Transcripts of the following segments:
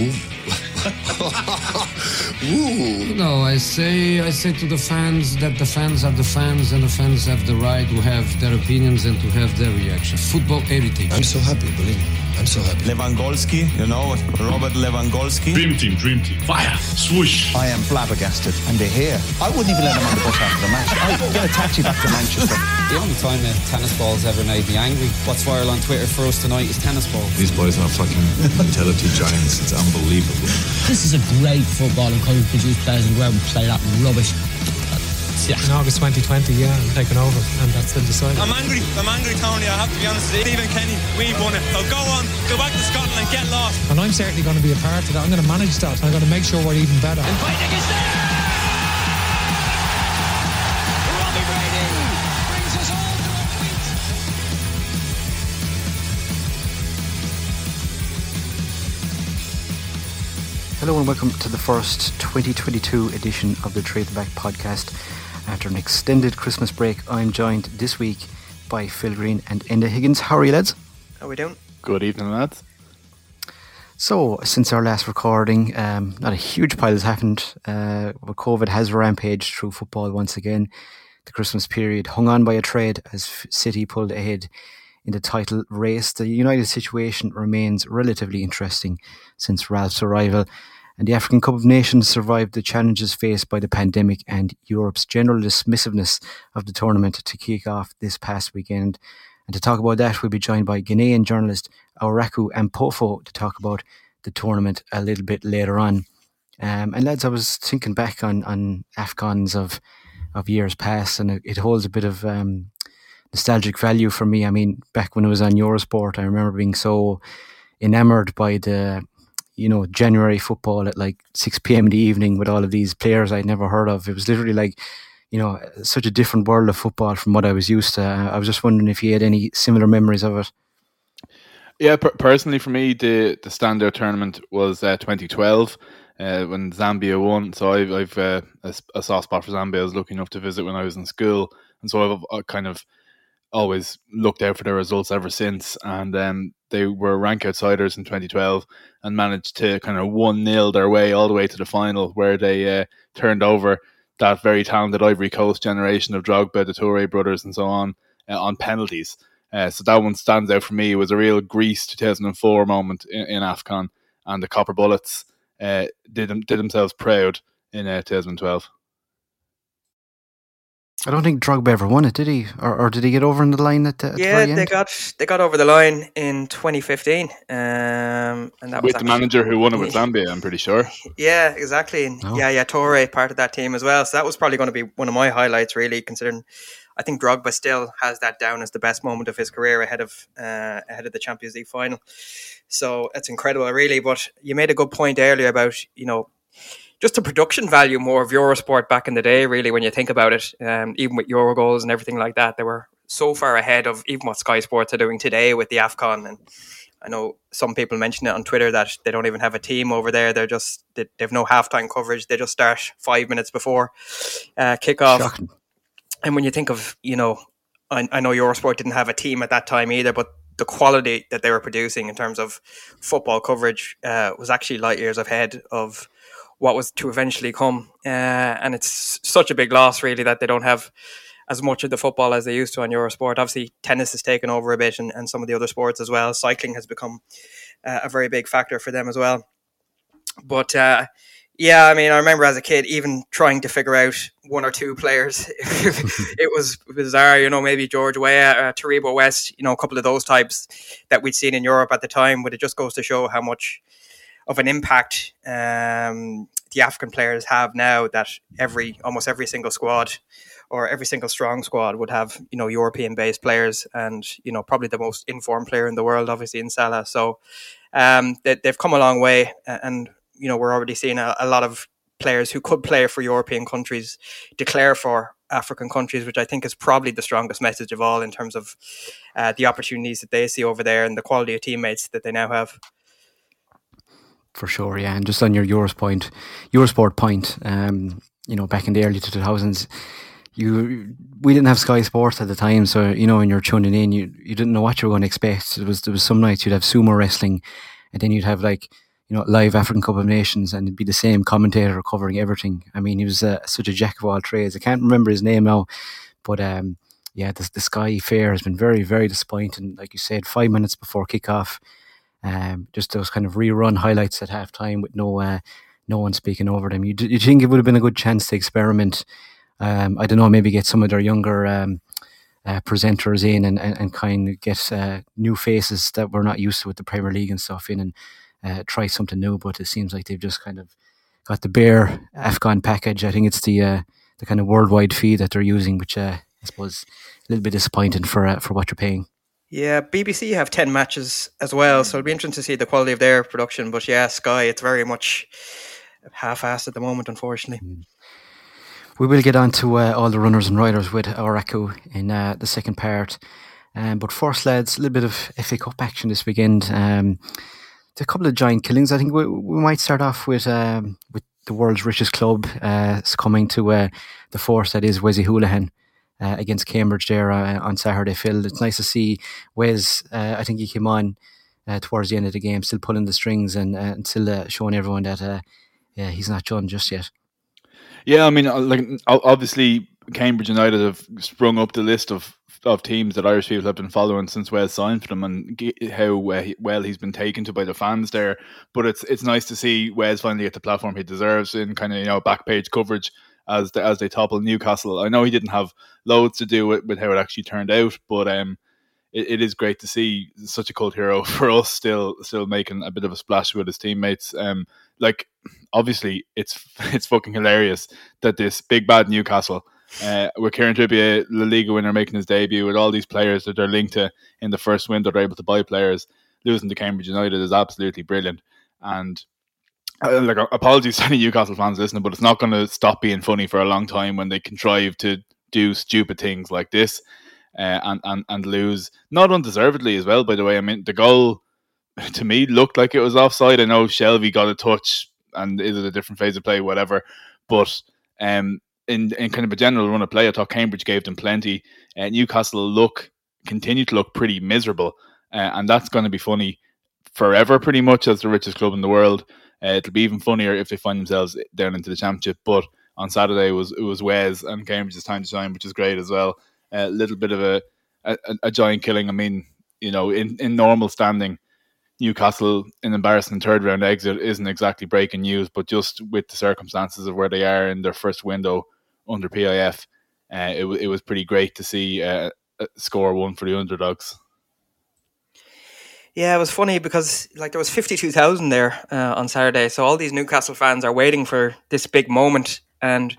No, I say I say to the fans that the fans are the fans and the fans have the right to have their opinions and to have their reaction. Football heritage. I'm so happy, believe me. I'm so happy. Lewandowski, you know, Robert Lewandowski. Dream team, dream team. Fire, swoosh. I am flabbergasted, and they're here. I wouldn't even let them on the bus after the match. I'd get a taxi back to Manchester. The only time a tennis ball's ever made me angry. What's viral on Twitter for us tonight is tennis balls. These boys are fucking mentality giants. It's unbelievable. This is a great football and couldn't produce players and go out and play that rubbish. Yeah. In August 2020, yeah, I'm taking over, and that's still decided. I'm angry. I'm angry, Tony. I have to be honest. With you. Stephen Kenny, we won it. So go on, go back to Scotland and get lost. And I'm certainly going to be a part of that. I'm going to manage that. I'm going to make sure we're even better. And fighting is there. Robbie Brady brings us all to our feet. Hello and welcome to the first 2022 edition of the Trade the Back podcast. After an extended Christmas break, I'm joined this week by Phil Greene and Enda Higgins. How are you, lads? How are we doing? Good evening, lads. So, since our last recording, um, not a huge pile has happened. Uh, but COVID has rampaged through football once again. The Christmas period hung on by a trade as City pulled ahead in the title race. The United situation remains relatively interesting since Ralf's arrival, and the African Cup of Nations survived the challenges faced by the pandemic and Europe's general dismissiveness of the tournament to kick off this past weekend. And to talk about that, we'll be joined by Ghanaian journalist Owuraku Ampofo to talk about the tournament a little bit later on. Um, and lads, I was thinking back on on AFCONs of of years past, and it, holds a bit of um, nostalgic value for me. I mean, back when it was on Eurosport, I remember being so enamored by the you know January football at like six p.m. in the evening with all of these players I'd never heard of. It was literally like you know such a different world of football from what I was used to. I was just wondering if you had any similar memories of it. Yeah, per- personally for me, the the standout tournament was uh, 2012 uh, when Zambia won. So I've, I've uh, a, a soft spot for Zambia. I was lucky enough to visit when I was in school, and so I've, i kind of always looked out for their results ever since. And um, they were rank outsiders in 2012 and managed to kind of one nil their way all the way to the final, where they uh, turned over that very talented Ivory Coast generation of Drogba, the Toure brothers, and so on uh, on penalties. Uh, so that one stands out for me. It was a real Greece 2004 moment in, in AFCON, and the Copper Bullets uh, did did themselves proud in uh, 2012. I don't think Drogba ever won it, did he? Or, or did he get over in the line at the, at yeah, the they got they got over the line in 2015, um, and that with was the manager who won it with Zambia, I'm pretty sure. Yeah, exactly. Oh. yeah, yeah, Toure part of that team as well. So that was probably going to be one of my highlights, really, considering I think Drogba still has that down as the best moment of his career ahead of uh, ahead of the Champions League final. So it's incredible, really. But you made a good point earlier about you know just the production value more of Eurosport back in the day, really, when you think about it, um, even with Euro goals and everything like that, they were so far ahead of even what Sky Sports are doing today with the AFCON. And I know some people mentioned it on Twitter that they don't even have a team over there. They're just, they, they've no halftime coverage. They just start five minutes before uh, kickoff. Shocking. And when you think of, you know, I, I know Eurosport didn't have a team at that time either, but the quality that they were producing in terms of football coverage uh, was actually light years ahead of what was to eventually come. Uh, and it's such a big loss, really, that they don't have as much of the football as they used to on Eurosport. Obviously, tennis has taken over a bit and, and some of the other sports as well. Cycling has become uh, a very big factor for them as well. But uh, yeah, I mean, I remember as a kid even trying to figure out one or two players. it was bizarre, you know, maybe George Weah, uh, Taribo West, you know, a couple of those types that we'd seen in Europe at the time. But it just goes to show how much of an impact um, the African players have now that every almost every single squad or every single strong squad would have you know European based players and you know probably the most informed player in the world obviously in Salah so um, they, they've come a long way and you know we're already seeing a, a lot of players who could play for European countries declare for African countries, which I think is probably the strongest message of all in terms of uh, the opportunities that they see over there and the quality of teammates that they now have. For sure, yeah. And just on your Euros point, Eurosport point, um, you know, back in the early 2000s, you we didn't have Sky Sports at the time, so you know when you're tuning in, you you didn't know what you were going to expect. It was there was some nights you'd have sumo wrestling, and then you'd have like you know, live African Cup of Nations, and it'd be the same commentator covering everything. I mean, he was uh, such a jack of all trades. I can't remember his name now, but um, yeah, the, the Sky Fair has been very, very disappointing. Like you said, five minutes before kickoff, um, just those kind of rerun highlights at halftime with no uh, no one speaking over them. You you think it would have been a good chance to experiment? Um, I don't know, maybe get some of their younger um, uh, presenters in and, and, and kind of get uh, new faces that we're not used to with the Premier League and stuff in and uh, try something new. But it seems like they've just kind of got the bare AFCON package. I think it's the uh, the kind of worldwide fee that they're using, which uh, I suppose a little bit disappointing for for what you're paying. Yeah, BBC have 10 matches as well, so it'll be interesting to see the quality of their production. But yeah, Sky, it's very much half assed at the moment, unfortunately. Mm. We will get on to uh, all the runners and riders with Owuraku in uh, the second part. Um, but first, lads, a little bit of FA Cup action this weekend. Um, a couple of giant killings. I think we, we might start off with um, with the world's richest club uh, coming to uh, the force that is Wesley Hoolahan uh, against Cambridge there uh, on Saturday. Phil, it's nice to see Wes. Uh, I think he came on uh, towards the end of the game, still pulling the strings and, and still showing everyone that yeah, he's not done just yet. Yeah, I mean, like obviously Cambridge United have sprung up the list of of teams that Irish people have been following since Wes signed for them, and how well he's been taken to by the fans there. But it's it's nice to see Wes finally get the platform he deserves in kind of you know back page coverage as the, as they topple Newcastle. I know he didn't have loads to do with, with how it actually turned out, but um, it, it is great to see such a cult hero for us still still making a bit of a splash with his teammates. Um, like obviously it's it's fucking hilarious that this big bad Newcastle. Uh, with Kieran Trippier, La Liga winner, making his debut, with all these players that they're linked to in the first window, they're able to buy players. Losing to Cambridge United is absolutely brilliant. And uh, like apologies to any Newcastle fans listening, but it's not going to stop being funny for a long time when they contrive to do stupid things like this uh, and and and lose not undeservedly as well. By the way, I mean the goal to me looked like it was offside. I know Shelvey got a touch, and is it a different phase of play, whatever. But um, in in kind of a general run of play, I thought Cambridge gave them plenty. Uh, Newcastle look continue to look pretty miserable, uh, and that's going to be funny forever, pretty much as the richest club in the world. Uh, it'll be even funnier if they find themselves down into the championship. But on Saturday was it was Wes and Cambridge's time to shine, which is great as well. A little bit of a, a, a giant killing. I mean, you know, in, in normal standing, Newcastle in embarrassing third round exit isn't exactly breaking news, but just with the circumstances of where they are in their first window under PIF, uh, it, it was pretty great to see uh, score one for the underdogs. Yeah, it was funny because like there was fifty two thousand there uh, on Saturday, so all these Newcastle fans are waiting for this big moment, and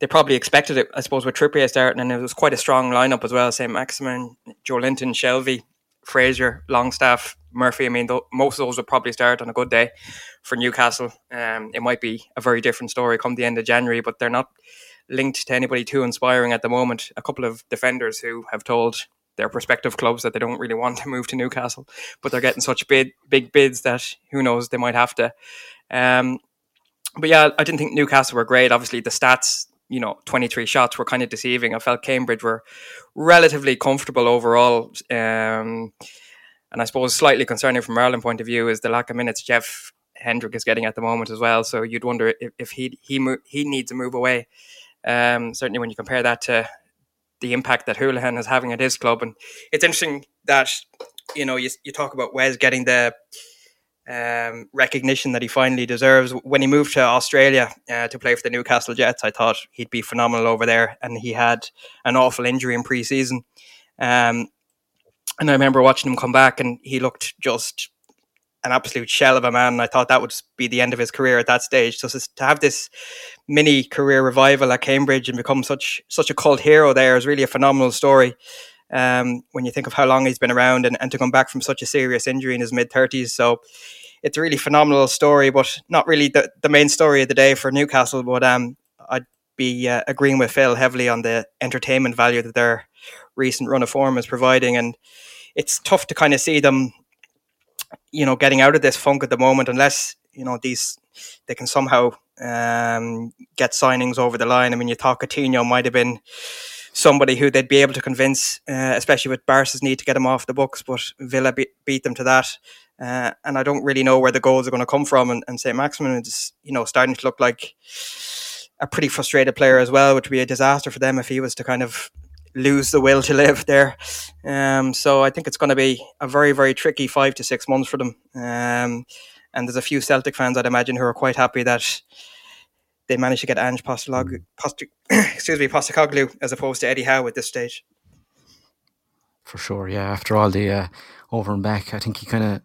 they probably expected it. I suppose with Trippier starting, and it was quite a strong lineup as well. St. Maximin, Joelinton, Shelvey, Fraser, Longstaff, Murphy. I mean, th- most of those would probably start on a good day for Newcastle. Um, it might be a very different story come the end of January, but they're not linked to anybody too inspiring at the moment. A couple of defenders who have told their prospective clubs that they don't really want to move to Newcastle, but they're getting such big big bids that who knows they might have to. Um, but yeah, I didn't think Newcastle were great. Obviously, the stats, you know, twenty three shots were kind of deceiving. I felt Cambridge were relatively comfortable overall. Um, and I suppose slightly concerning from Ireland point of view is the lack of minutes Jeff Hendrick is getting at the moment as well. So you'd wonder if, if he he mo- he needs to move away. Um, certainly when you compare that to the impact that Hoolahan is having at his club. And it's interesting that, you know, you, you talk about Wes getting the um, recognition that he finally deserves. When he moved to Australia uh, to play for the Newcastle Jets, I thought he'd be phenomenal over there. And he had an awful injury in pre season. Um, and I remember watching him come back and he looked just an absolute shell of a man. I thought that would be the end of his career at that stage. So to have this mini career revival at Cambridge and become such such a cult hero there is really a phenomenal story. Um, when you think of how long he's been around and, and to come back from such a serious injury in his mid thirties, so it's a really phenomenal story, but not really the, the main story of the day for Newcastle. But um, I'd be uh, agreeing with Phil heavily on the entertainment value that their recent run of form is providing, and it's tough to kind of see them you know, getting out of this funk at the moment, unless you know these they can somehow um, get signings over the line. I mean, you thought Coutinho might have been somebody who they'd be able to convince, uh, especially with Barca's need to get him off the books, but Villa be- beat them to that. Uh, and I don't really know where the goals are going to come from. And, and St. Maximin is, you know, starting to look like a pretty frustrated player as well, which would be a disaster for them if he was to kind of lose the will to live there. Um, so I think it's going to be a very, very tricky five to six months for them. Um, and there's a few Celtic fans, I'd imagine, who are quite happy that they managed to get Ange Postecoglou, Post- excuse me, Postecoglou as opposed to Eddie Howe at this stage. For sure, yeah. After all the uh, over and back, I think he kind of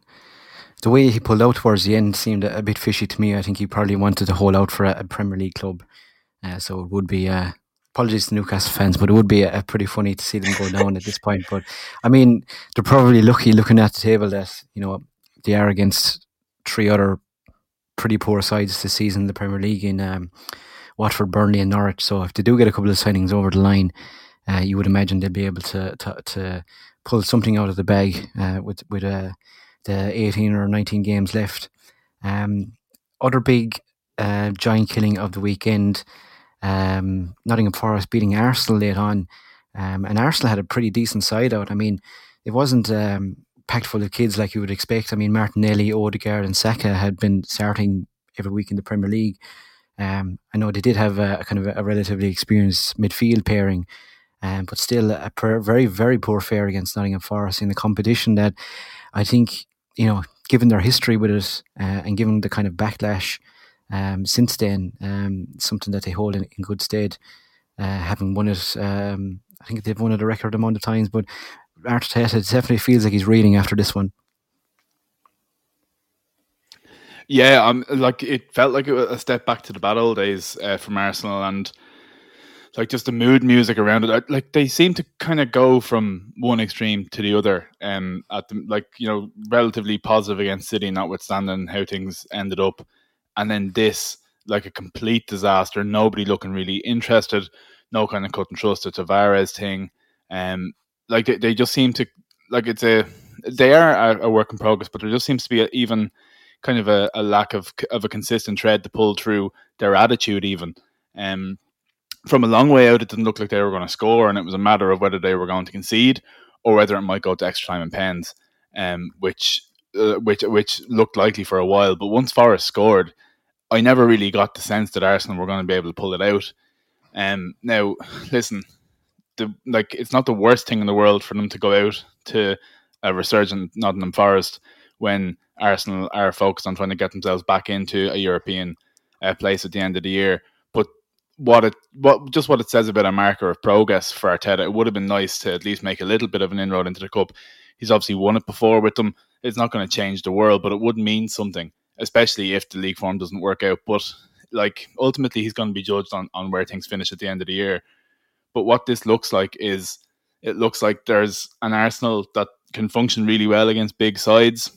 the way he pulled out towards the end seemed a, a, bit fishy to me. I think he probably wanted to hold out for a, a Premier League club, uh, so it would be. Uh, apologies to Newcastle fans, but it would be a, a, pretty funny to see them go down at this point. But I mean, they're probably lucky looking at the table that you know they are against three other pretty poor sides this season in the Premier League in um, Watford, Burnley, and Norwich. So if they do get a couple of signings over the line, uh, you would imagine they'd be able to to, to pull something out of the bag uh, with with uh, the 18 or 19 games left. Um, other big uh, giant killing of the weekend. Um, Nottingham Forest beating Arsenal late on, um, and Arsenal had a pretty decent side out. I mean, it wasn't um, packed full of kids like you would expect. I mean, Martinelli, Odegaard, and Saka had been starting every week in the Premier League. Um, I know they did have a, a kind of a, relatively experienced midfield pairing um, but still a per, very, very poor fare against Nottingham Forest in the competition that I think, you know, given their history with it uh, and given the kind of backlash um, since then, um, something that they hold in, in good stead, uh, having won it, um, I think they've won it a record amount of times, but Arteta definitely feels like he's reading after this one. Yeah, um, like it felt like a step back to the bad old days uh, from Arsenal, and like just the mood music around it. Like they seem to kind of go from one extreme to the other. Um, at the like you know relatively positive against City, notwithstanding how things ended up, and then this like a complete disaster. Nobody looking really interested. No kind of cut and trust. The Tavares thing. Um, like they, they just seem to like it's a they are a, a work in progress, but there just seems to be a, even kind of a, a lack of of a consistent thread to pull through their attitude even. Um, from a long way out, it didn't look like they were going to score, and it was a matter of whether they were going to concede or whether it might go to extra time and pens, um, which uh, which which looked likely for a while. But once Forest scored, I never really got the sense that Arsenal were going to be able to pull it out. Um, now, listen, the like it's not the worst thing in the world for them to go out to a resurgent Nottingham Forest when Arsenal are focused on trying to get themselves back into a European uh, place at the end of the year But what it what just what it says about a marker of progress for Arteta. It would have been nice to at least make a little bit of an inroad into the cup. He's obviously won it before with them. It's not going to change the world, but it would mean something, especially if the league form doesn't work out. But like ultimately, he's going to be judged on on where things finish at the end of the year. But what this looks like is it looks like there's an Arsenal that can function really well against big sides,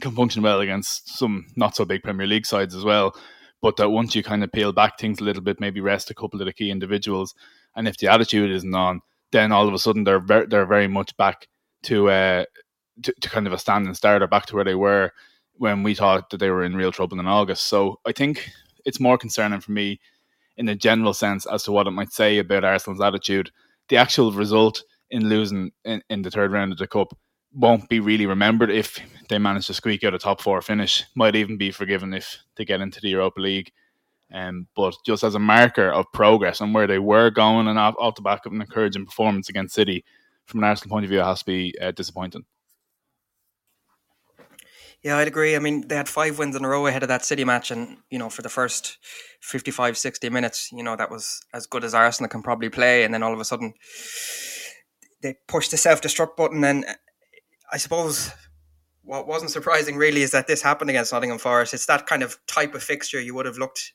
can function well against some not so big Premier League sides as well but that once you kind of peel back things a little bit, maybe rest a couple of the key individuals, and if the attitude isn't on, then all of a sudden they're they're very much back to, uh, to to kind of a standing start or back to where they were when we thought that they were in real trouble in August. So I think it's more concerning for me in a general sense as to what it might say about Arsenal's attitude. The actual result in losing in, in the third round of the cup won't be really remembered if they manage to squeak out a top four finish. Might even be forgiven if they get into the Europa League. Um, but just as a marker of progress and where they were going and off, off the back of an encouraging performance against City, from an Arsenal point of view, it has to be uh, disappointing. Yeah, I'd agree. I mean, they had five wins in a row ahead of that City match, and you know, for the first 55, 60 minutes, you know, that was as good as Arsenal can probably play. And then all of a sudden, they pushed the self destruct button, and I suppose what wasn't surprising really is that this happened against Nottingham Forest. It's that kind of type of fixture you would have looked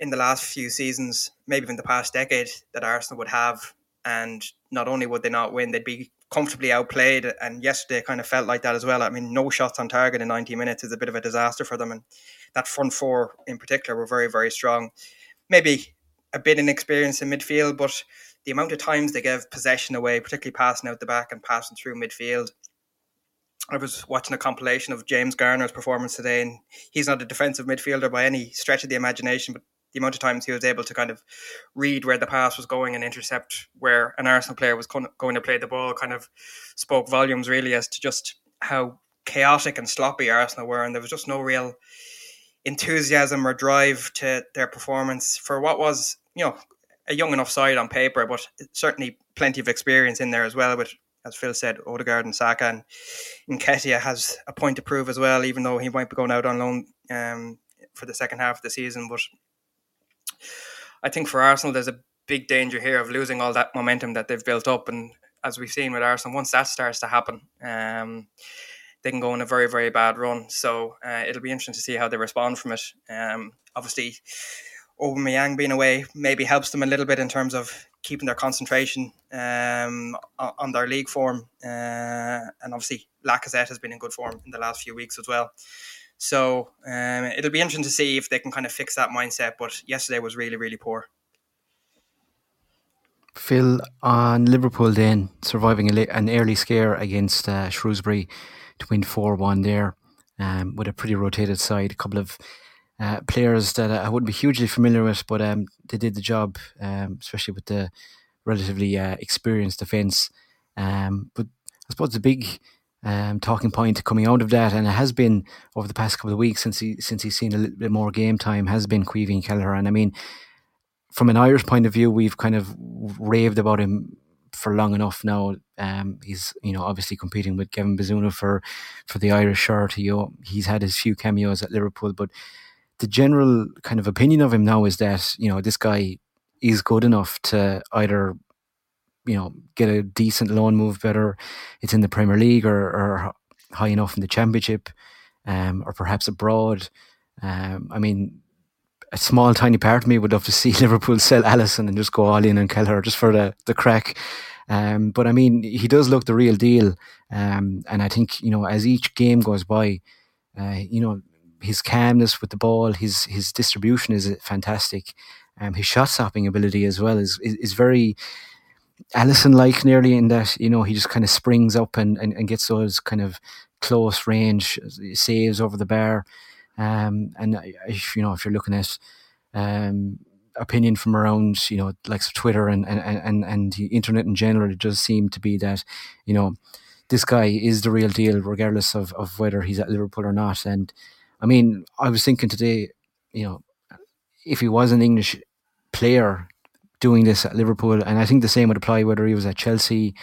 in the last few seasons, maybe even the past decade, that Arsenal would have. And not only would they not win, they'd be comfortably outplayed. And yesterday kind of felt like that as well. I mean, no shots on target in 90 minutes is a bit of a disaster for them. And that front four in particular were very, very strong. Maybe a bit inexperienced in midfield, but the amount of times they gave possession away, particularly passing out the back and passing through midfield, I was watching a compilation of James Garner's performance today, and he's not a defensive midfielder by any stretch of the imagination, but the amount of times he was able to kind of read where the pass was going and intercept where an Arsenal player was going to play the ball kind of spoke volumes really as to just how chaotic and sloppy Arsenal were, and there was just no real enthusiasm or drive to their performance for what was, you know, a young enough side on paper, but certainly plenty of experience in there as well. With as Phil said, Odegaard and Saka and Nketiah has a point to prove as well, even though he might be going out on loan um, for the second half of the season. But I think for Arsenal, there's a big danger here of losing all that momentum that they've built up. And as we've seen with Arsenal, once that starts to happen, um, they can go on a very, very bad run. So uh, it'll be interesting to see how they respond from it. Um, obviously, Aubameyang being away maybe helps them a little bit in terms of keeping their concentration um, on their league form. Uh, and obviously, Lacazette has been in good form in the last few weeks as well. So um, it'll be interesting to see if they can kind of fix that mindset. But yesterday was really, really poor. Phil, on Liverpool then, surviving an early scare against uh, Shrewsbury to win 4 1 there um, with a pretty rotated side. A couple of uh, players that I wouldn't be hugely familiar with, but um, they did the job, um, especially with the relatively uh, experienced defence. Um, but I suppose the big um, talking point coming out of that, and it has been over the past couple of weeks since he since he's seen a little bit more game time, has been Kelleher. And I mean, from an Irish point of view, we've kind of raved about him for long enough now. Um, he's you know obviously competing with Gavin Bazunu for for the Irish shirt. He he's had his few cameos at Liverpool, but the general kind of opinion of him now is that you know this guy is good enough to either you know get a decent loan move, better it's in the Premier League or, or high enough in the Championship, um, or perhaps abroad. Um, I mean, a small tiny part of me would love to see Liverpool sell Alisson and just go all in on Kelleher just for the the crack. Um, but I mean, he does look the real deal, um, and I think you know as each game goes by, uh, you know his calmness with the ball, his his distribution is fantastic. Um, his shot stopping ability as well is is, is very Alisson like nearly in that you know he just kind of springs up and, and, and gets those kind of close range saves over the bar. Um, and if you know if you're looking at um, opinion from around you know like Twitter and, and, and, and the internet in general, it does seem to be that you know this guy is the real deal, regardless of, of whether he's at Liverpool or not. And I mean, I was thinking today, you know, if he was an English player doing this at Liverpool, and I think the same would apply whether he was at Chelsea.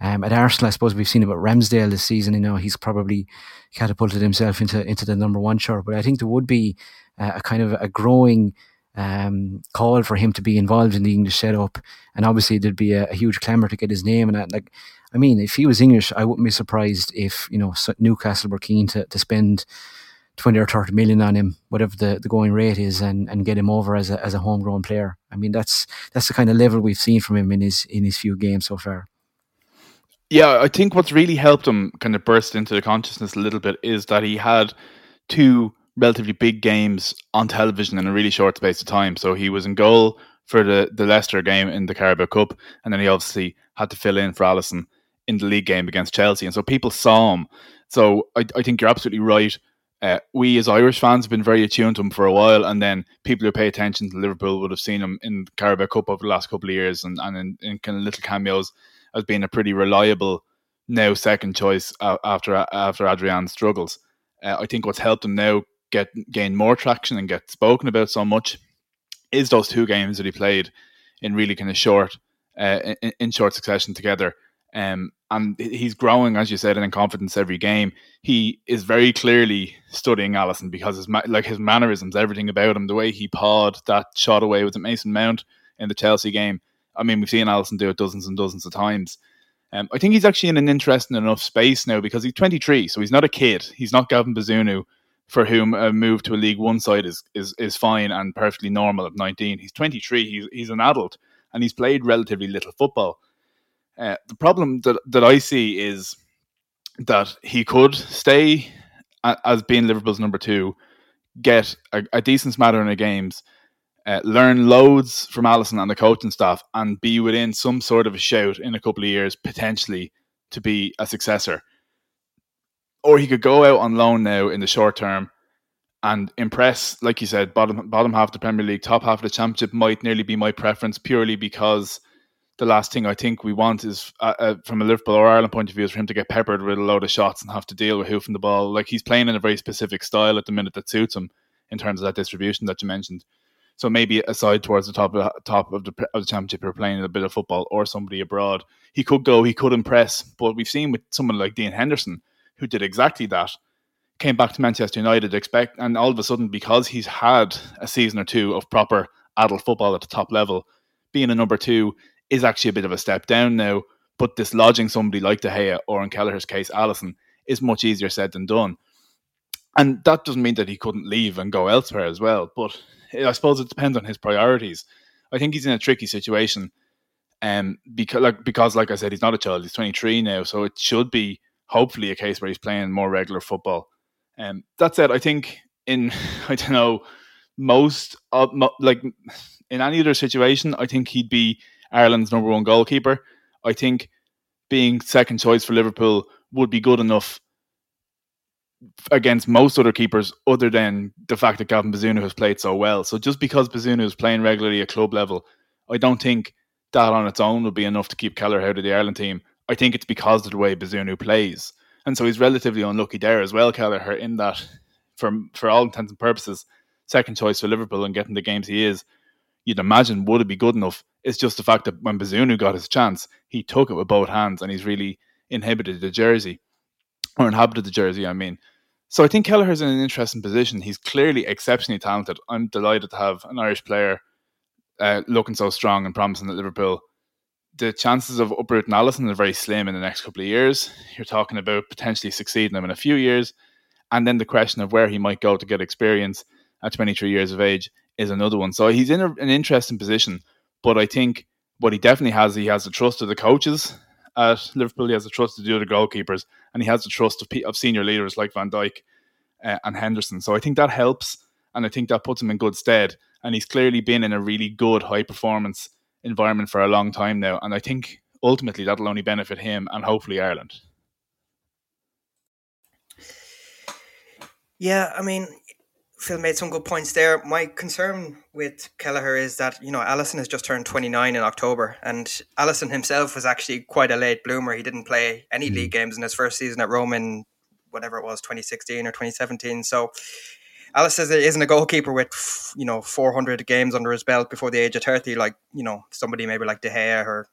Um, at Arsenal, I suppose we've seen about Ramsdale this season. You know, he's probably catapulted himself into into the number one shirt. But I think there would be uh, a kind of a growing um, call for him to be involved in the English setup, and obviously there'd be a, a huge clamour to get his name. And I, like, I mean, if he was English, I wouldn't be surprised if you know Newcastle were keen to to spend 20 or 30 million on him, whatever the, the going rate is, and, and get him over as a, as a homegrown player. I mean, that's that's the kind of level we've seen from him in his in his few games so far. Yeah, I think what's really helped him kind of burst into the consciousness a little bit is that he had two relatively big games on television in a really short space of time. So he was in goal for the, the Leicester game in the Carabao Cup, and then he obviously had to fill in for Alisson in the league game against Chelsea. And so people saw him. So I, I think you're absolutely right uh, we as Irish fans have been very attuned to him for a while, and then people who pay attention to Liverpool would have seen him in Carabao Cup over the last couple of years, and, and in, in kind of little cameos as being a pretty reliable now second choice after after Adrian's struggles. Uh, I think what's helped him now get gain more traction and get spoken about so much is those two games that he played in really kind of short uh, in, in short succession together. Um, and he's growing, as you said, in confidence every game. He is very clearly studying Alisson because his like his mannerisms, everything about him, the way he pawed that shot away with Mason Mount in the Chelsea game. I mean, we've seen Alisson do it dozens and dozens of times. Um, I think he's actually in an interesting enough space now because he's 23, so he's not a kid. He's not Gavin Bazunu, for whom a move to a League One side is is is fine and perfectly normal at 19. He's 23. He's he's an adult and he's played relatively little football. Uh, the problem that that I see is that he could stay as being Liverpool's number two, get a, a decent smattering of games, uh, learn loads from Alisson and the coaching staff, and be within some sort of a shout in a couple of years potentially to be a successor. Or he could go out on loan now in the short term and impress, like you said, bottom bottom half of the Premier League, top half of the Championship might nearly be my preference purely because the last thing I think we want is, uh, uh, from a Liverpool or Ireland point of view, is for him to get peppered with a load of shots and have to deal with hoofing the ball. Like he's playing in a very specific style at the minute that suits him in terms of that distribution that you mentioned. So maybe aside towards the top of top of the, of the championship, you're playing a bit of football or somebody abroad. He could go, he could impress, but we've seen with someone like Dean Henderson who did exactly that. Came back to Manchester United, expect, and all of a sudden, because he's had a season or two of proper adult football at the top level, being a number two is actually a bit of a step down now. But dislodging somebody like De Gea or in Kelleher's case, Alisson, is much easier said than done. And that doesn't mean that he couldn't leave and go elsewhere as well. But I suppose it depends on his priorities. I think he's in a tricky situation. Um, because like because like I said, he's not a child. He's 23 now, so it should be hopefully a case where he's playing more regular football. Um, that said, I think in I don't know most of, like in any other situation, I think he'd be Ireland's number one goalkeeper. I think being second choice for Liverpool would be good enough against most other keepers, other than the fact that Gavin Bazunu has played so well. So just because Bazunu is playing regularly at club level, I don't think that on its own would be enough to keep Keller out of the Ireland team. I think it's because of the way Bazunu plays. And so he's relatively unlucky there as well, Kelleher, in that for for all intents and purposes, second choice for Liverpool and getting the games he is, you'd imagine would it be good enough. It's just the fact that when Bazunu got his chance, he took it with both hands and he's really inhibited the jersey. Or inhabited the jersey, I mean. So I think Kelleher's in an interesting position. He's clearly exceptionally talented. I'm delighted to have an Irish player uh, looking so strong and promising at Liverpool. The chances of uprooting Alisson are very slim in the next couple of years. You're talking about potentially succeeding him in a few years. And then the question of where he might go to get experience at 23 years of age is another one. So he's in a, an interesting position. But I think what he definitely has, he has the trust of the coaches at Liverpool. He has the trust of the other goalkeepers, and he has the trust of, of senior leaders like Van Dijk uh, and Henderson. So I think that helps, and I think that puts him in good stead. And he's clearly been in a really good high performance environment for a long time now, and I think ultimately that'll only benefit him and hopefully Ireland. Yeah, I mean, Phil made some good points there. My concern with Kelleher is that, you know, Alisson has just turned 29 in October, and Alisson himself was actually quite a late bloomer. He didn't play any mm. league games in his first season at Rome in whatever it was, 2016 or 2017. So Alisson isn't a goalkeeper with, you know, 400 games under his belt before the age of 30, like, you know, somebody maybe like De Gea or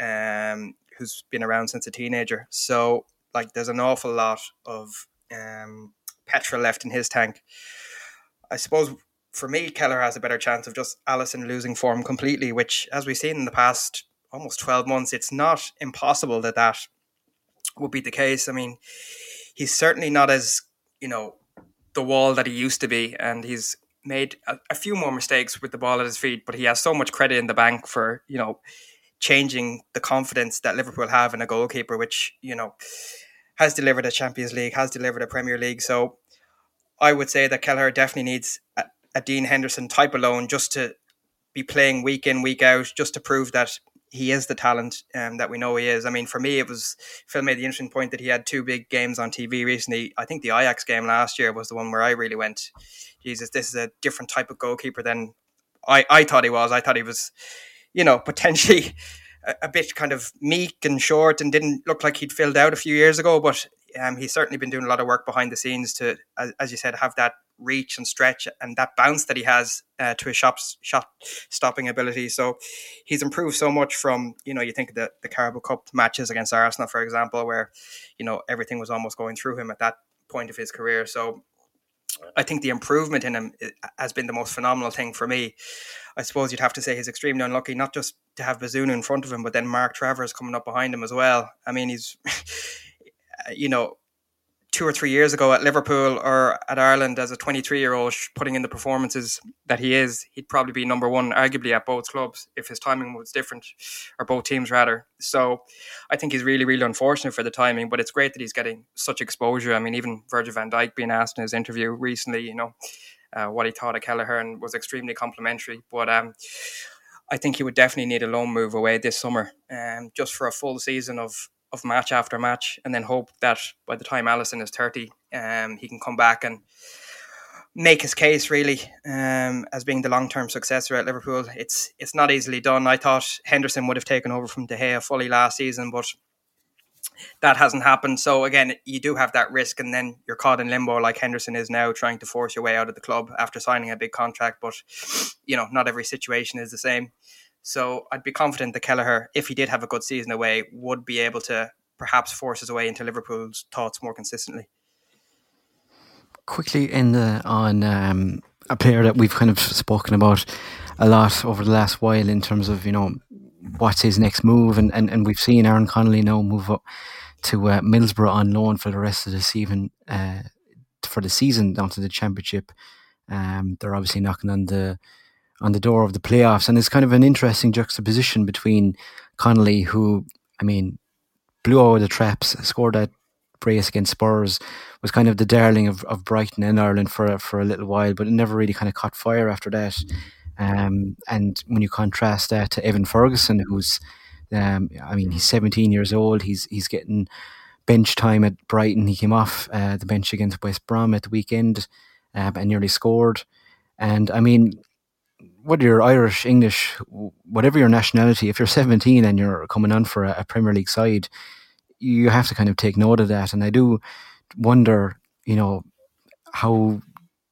um, who's been around since a teenager. So, like, there's an awful lot of um, petrol left in his tank. I suppose for me, Keller has a better chance of just Alisson losing form completely, which, as we've seen in the past almost 12 months, it's not impossible that that would be the case. I mean, he's certainly not as, you know, the wall that he used to be, and he's made a, a few more mistakes with the ball at his feet, but he has so much credit in the bank for, you know, changing the confidence that Liverpool have in a goalkeeper, which, you know, has delivered a Champions League, has delivered a Premier League. So I would say that Kelleher definitely needs a, a Dean Henderson type loan just to be playing week in, week out, just to prove that he is the talent um, that we know he is. I mean, for me, it was Phil made the interesting point that he had two big games on TV recently. I think the Ajax game last year was the one where I really went, Jesus, this is a different type of goalkeeper than I, I thought he was. I thought he was, you know, potentially a, bit kind of meek and short and didn't look like he'd filled out a few years ago. But um, he's certainly been doing a lot of work behind the scenes to, as, as you said, have that reach and stretch and that bounce that he has uh, to his shot, shot stopping ability. So he's improved so much from, you know, you think the, the Carabao Cup matches against Arsenal, for example, where, you know, everything was almost going through him at that point of his career. So I think the improvement in him eh, has been the most phenomenal thing for me. I suppose you'd have to say he's extremely unlucky, not just to have Bazunu in front of him, but then Mark Travers coming up behind him as well. I mean, he's eh, you know, two or three years ago at Liverpool or at Ireland as a 23 year old putting in the performances that he is, he'd probably be number one, arguably at both clubs if his timing was different, or both teams rather. So I think he's really, really unfortunate for the timing, but it's great that he's getting such exposure. I mean, even Virgil van Dijk being asked in his interview recently, you know, uh, what he thought of Kelleher and was extremely complimentary. But um, I think he would definitely need a loan move away this summer, um, just for a full season of of match after match, and then hope that by the time Alisson is thirty, um, he can come back and make his case really um, as being the long term successor at Liverpool. It's it's not easily done. I thought Henderson would have taken over from De Gea fully last season, but that hasn't happened. So again, you do have that risk, and then you're caught in limbo like Henderson is now, trying to force your way out of the club after signing a big contract. But you know, not every situation is the same. So I'd be confident that Kelleher, if he did have a good season away, would be able to perhaps force his way into Liverpool's thoughts more consistently. Quickly in the, on um, a player that we've kind of spoken about a lot over the last while in terms of you know what's his next move, and, and, and we've seen Aaron Connolly now move up to uh, Middlesbrough on loan for the rest of the season, uh, for the season down to the Championship. Um, they're obviously knocking on the on the door of the playoffs, and it's kind of an interesting juxtaposition between Connolly, who I mean, blew out the traps, scored that brace against Spurs, was kind of the darling of, of Brighton and Ireland for for a little while, but it never really kind of caught fire after that. Um, and when you contrast that to Evan Ferguson, who's, um, I mean, he's 17 years old. He's he's getting bench time at Brighton. He came off uh, the bench against West Brom at the weekend um, and nearly scored. And I mean, whether you're Irish, English, whatever your nationality, if you're 17 and you're coming on for a, a Premier League side, you have to kind of take note of that. And I do wonder, you know, how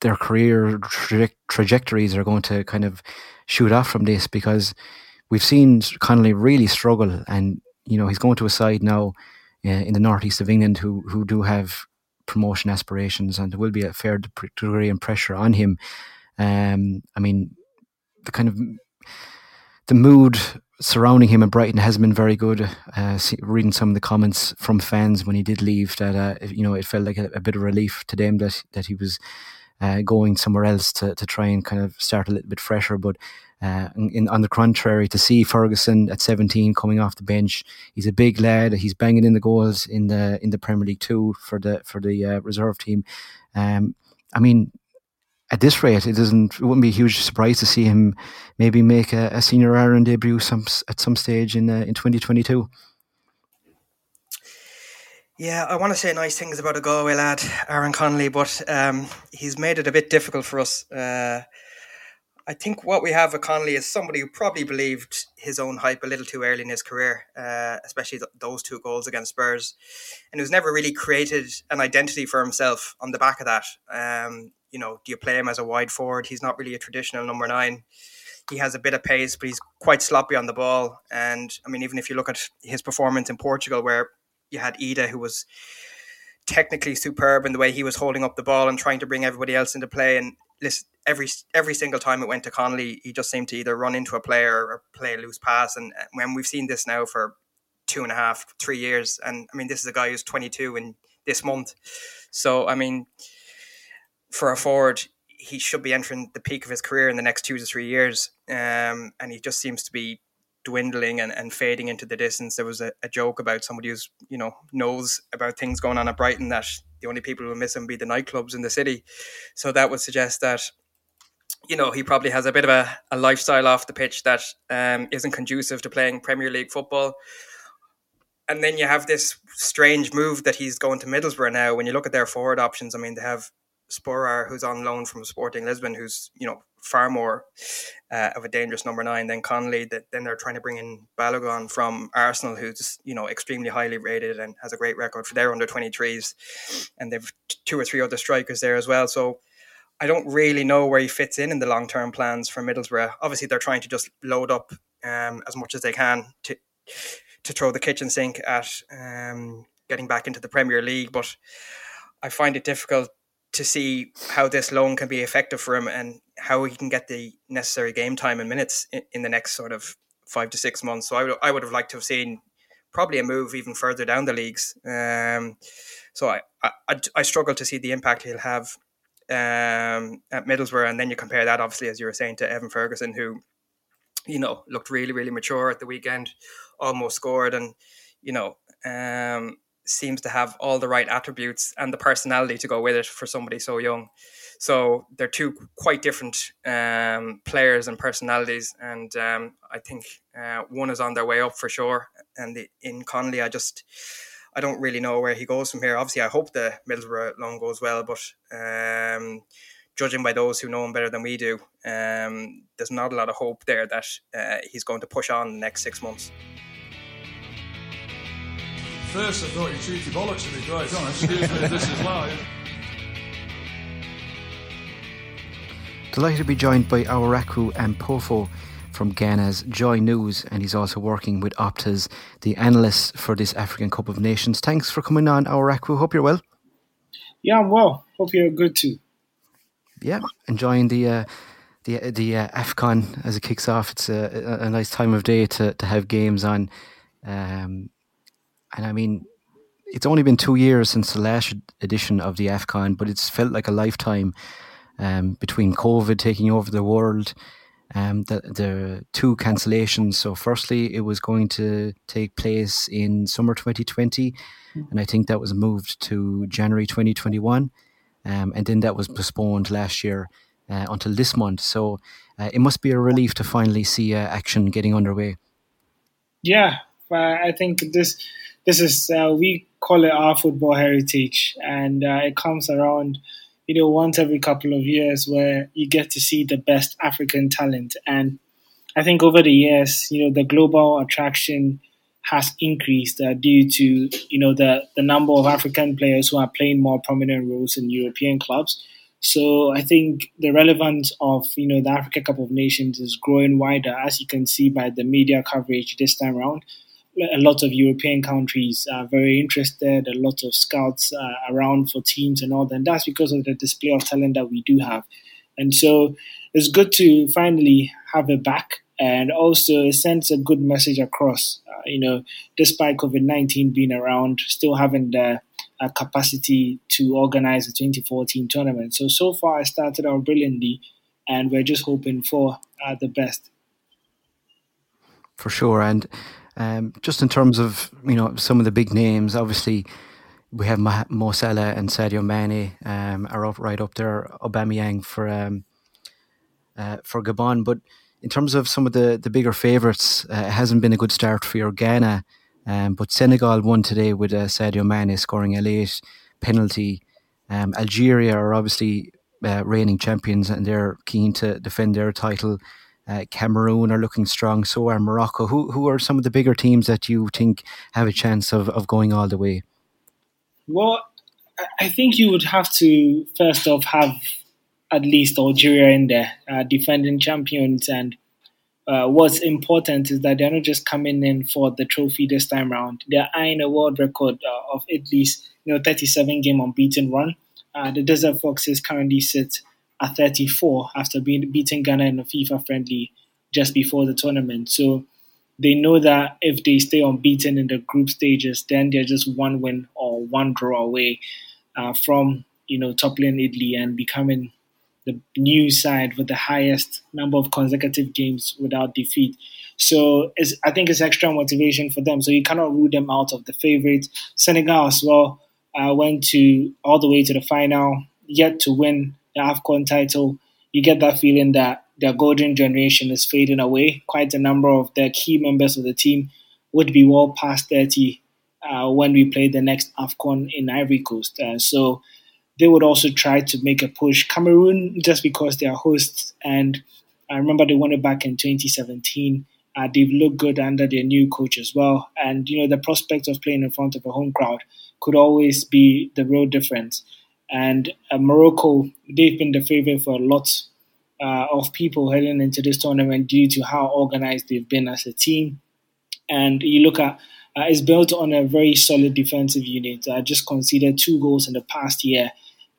their career tra- trajectories are going to kind of shoot off from this because we've seen Connolly really struggle, and you know he's going to a side now uh, in the northeast of England who who do have promotion aspirations, and there will be a fair degree and pressure on him. Um, I mean, the kind of the mood surrounding him at Brighton has been very good. Uh, see, reading some of the comments from fans when he did leave, that uh, you know it felt like a, a, bit of relief to them that that he was uh, going somewhere else to, to try and kind of start a little bit fresher. But uh, in, on the contrary, to see Ferguson at 17 coming off the bench, he's a big lad. He's banging in the goals in the in the Premier League too for the for the uh, reserve team. Um, I mean, at this rate, it doesn't. It wouldn't be a huge surprise to see him maybe make a, a senior Ireland debut some at some stage in uh, in 2022. Yeah, I want to say nice things about a Galway lad, Aaron Connolly, but um, he's made it a bit difficult for us. Uh, I think what we have with Connolly is somebody who probably believed his own hype a little too early in his career, uh, especially th- those two goals against Spurs, and who's never really created an identity for himself on the back of that. Um, you know, do you play him as a wide forward? He's not really a traditional number nine. He has a bit of pace, but he's quite sloppy on the ball. And I mean, even if you look at his performance in Portugal, where you had Idah, who was technically superb in the way he was holding up the ball and trying to bring everybody else into play. And listen, every every single time it went to Connolly, he just seemed to either run into a player or play a loose pass. And when we've seen this now for two and a half, three years, and I mean, this is a guy who's 22 in this month. So I mean, for a forward, he should be entering the peak of his career in the next two to three years. Um, and he just seems to be dwindling and, and fading into the distance. There was a, a, joke about somebody who's, you know, knows about things going on at Brighton that the only people who will miss him be the nightclubs in the city. So that would suggest that, you know, he probably has a bit of a, a lifestyle off the pitch that um, not conducive to playing Premier League football. And then you have this strange move that he's going to Middlesbrough now. When you look at their forward options, I mean, they have Sporar, who's on loan from Sporting Lisbon, who's you know far more uh, of a dangerous number nine than Connolly. That then they're trying to bring in Balogun from Arsenal, who's you know extremely highly rated and has a great record for their under twenty threes, and they've two or three other strikers there as well. So I don't really know where he fits in in the long term plans for Middlesbrough. Obviously, they're trying to just load up um, as much as they can to to throw the kitchen sink at um, getting back into the Premier League, but I find it difficult to see how this loan can be effective for him and how he can get the necessary game time and minutes in, in the next sort of five to six months. So I would I would have liked to have seen probably a move even further down the leagues. Um, so I, I I struggle to see the impact he'll have um, at Middlesbrough, and then you compare that obviously as you were saying to Evan Ferguson, who you know looked really really mature at the weekend, almost scored, and you know um, seems to have all the right attributes and the personality to go with it for somebody so young. So they're two quite different um, players and personalities, and um, I think uh, one is on their way up for sure. And the, in Connolly, I just I don't really know where he goes from here. Obviously, I hope the Middlesbrough loan goes well, but um, judging by those who know him better than we do, um, there's not a lot of hope there that uh, he's going to push on the next six months. First, I thought you cheeky bollocks to be quite honest. Excuse me, this is live. Delighted to be joined by Owuraku Ampofo from Ghana's Joy News, and he's also working with Opta's, the analyst for this African Cup of Nations. Thanks for coming on, Awaraku. Hope you're well. Yeah, I'm well. Hope you're good too. Yeah, enjoying the uh, the the uh, Afcon as it kicks off. It's a, a, nice time of day to to have games on, um, and I mean, it's only been two years since the last edition of the Afcon, but it's felt like a lifetime um, between COVID taking over the world. Um, the, the two cancellations. So, firstly, it was going to take place in summer 2020, mm. and I think that was moved to January 2021. Um, and then that was postponed last year uh, until this month. So, uh, it must be a relief to finally see uh, action getting underway. Yeah, I think this this is uh, we call it our football heritage, and uh, it comes around you know, once every couple of years where you get to see the best African talent. And I think over the years, you know, the global attraction has increased uh, due to, you know, the, the number of African players who are playing more prominent roles in European clubs. So I think the relevance of, you know, the Africa Cup of Nations is growing wider, as you can see by the media coverage this time around a lot of European countries are very interested, a lot of scouts uh, around for teams and all that. And that's because of the display of talent that we do have. And so it's good to finally have it back and also it sends a good message across. Uh, you know, despite COVID 19 being around, still having the uh, capacity to organize the 2014 tournament. So, so far, it started out brilliantly, and we're just hoping for uh, the best. For sure. And um, just in terms of you know some of the big names, obviously we have Mo Salah and Sadio Mane um, are up right up there. Aubameyang for um, uh, for Gabon, but in terms of some of the the bigger favourites, uh, it hasn't been a good start for your Ghana. Um, but Senegal won today with uh, Sadio Mane scoring a late penalty. Um, Algeria are obviously uh, reigning champions and they're keen to defend their title. Uh, Cameroon are looking strong. So are Morocco. Who who are some of the bigger teams that you think have a chance of, of going all the way? Well, I think you would have to first off have at least Algeria in there, uh, defending champions. And uh, what's important is that they're not just coming in for the trophy this time around. They're eyeing a world record uh, of at least you know 37 game unbeaten run. Uh, the Desert Foxes currently sit at 34 after being beating Ghana in a FIFA friendly just before the tournament. So they know that if they stay unbeaten in the group stages, then they're just one win or one draw away uh, from you know toppling Italy and becoming the new side with the highest number of consecutive games without defeat. So I think it's extra motivation for them. So you cannot rule them out of the favorite. Senegal as well uh, went to all the way to the final, yet to win the AFCON title, you get that feeling that their golden generation is fading away. Quite a number of their key members of the team would be well past 30 uh, when we play the next AFCON in Ivory Coast. Uh, so they would also try to make a push. Cameroon, just because they are hosts, and I remember they won it back in 2017. Uh, they've looked good under their new coach as well. And, you know, the prospect of playing in front of a home crowd could always be the real difference. And uh, Morocco, they've been the favorite for a lot uh, of people heading into this tournament due to how organized they've been as a team. And you look at uh, it's built on a very solid defensive unit. I just conceded two goals in the past year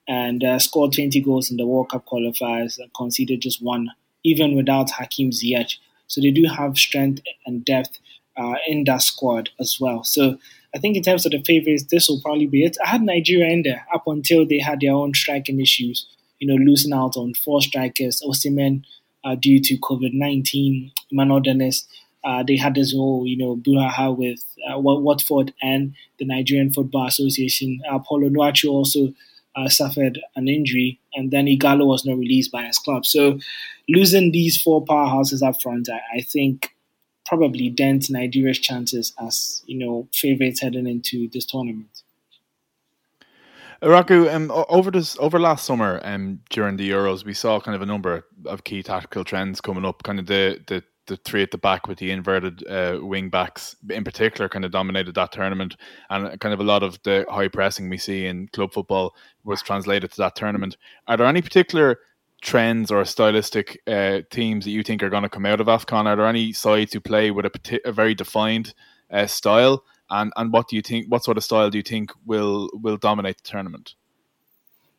and uh, scored 20 goals in the World Cup qualifiers and conceded just one, even without Hakim Ziyech. So they do have strength and depth uh, in that squad as well. So I think in terms of the favorites, this will probably be it. I had Nigeria in there up until they had their own striking issues. You know, losing out on four strikers, Osimhen uh, due to COVID nineteen, Emmanuel Dennis. Uh, they had this whole, you know, brouhaha with uh, Watford and the Nigerian Football Association. Uh, Paulo Onuachu also uh, suffered an injury, and then Ighalo was not released by his club. So, losing these four powerhouses up front, I, I think probably dent Nigeria's chances as you know favorites heading into this tournament. Raku, um, over this over last summer, um, during the Euros, we saw kind of a number of key tactical trends coming up. Kind of the the the three at the back with the inverted uh, wing backs in particular kind of dominated that tournament and kind of a lot of the high pressing we see in club football was translated to that tournament are there any particular trends or stylistic uh, teams that you think are going to come out of afcon? Are there any sides who play with a, a very defined uh, style? And and what do you think what sort of style do you think will will dominate the tournament?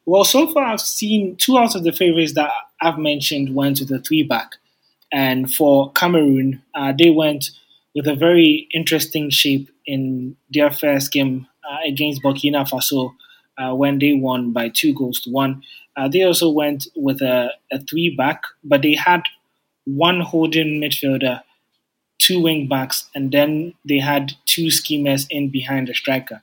Well so far i've seen two out of the favorites that i've mentioned went to the three back. And for Cameroon, uh, they went with a very interesting shape in their first game uh, against Burkina Faso uh, when they won by two goals to one. Uh, they also went with a, a three back, but they had one holding midfielder, two wing backs, and then they had two schemers in behind the striker.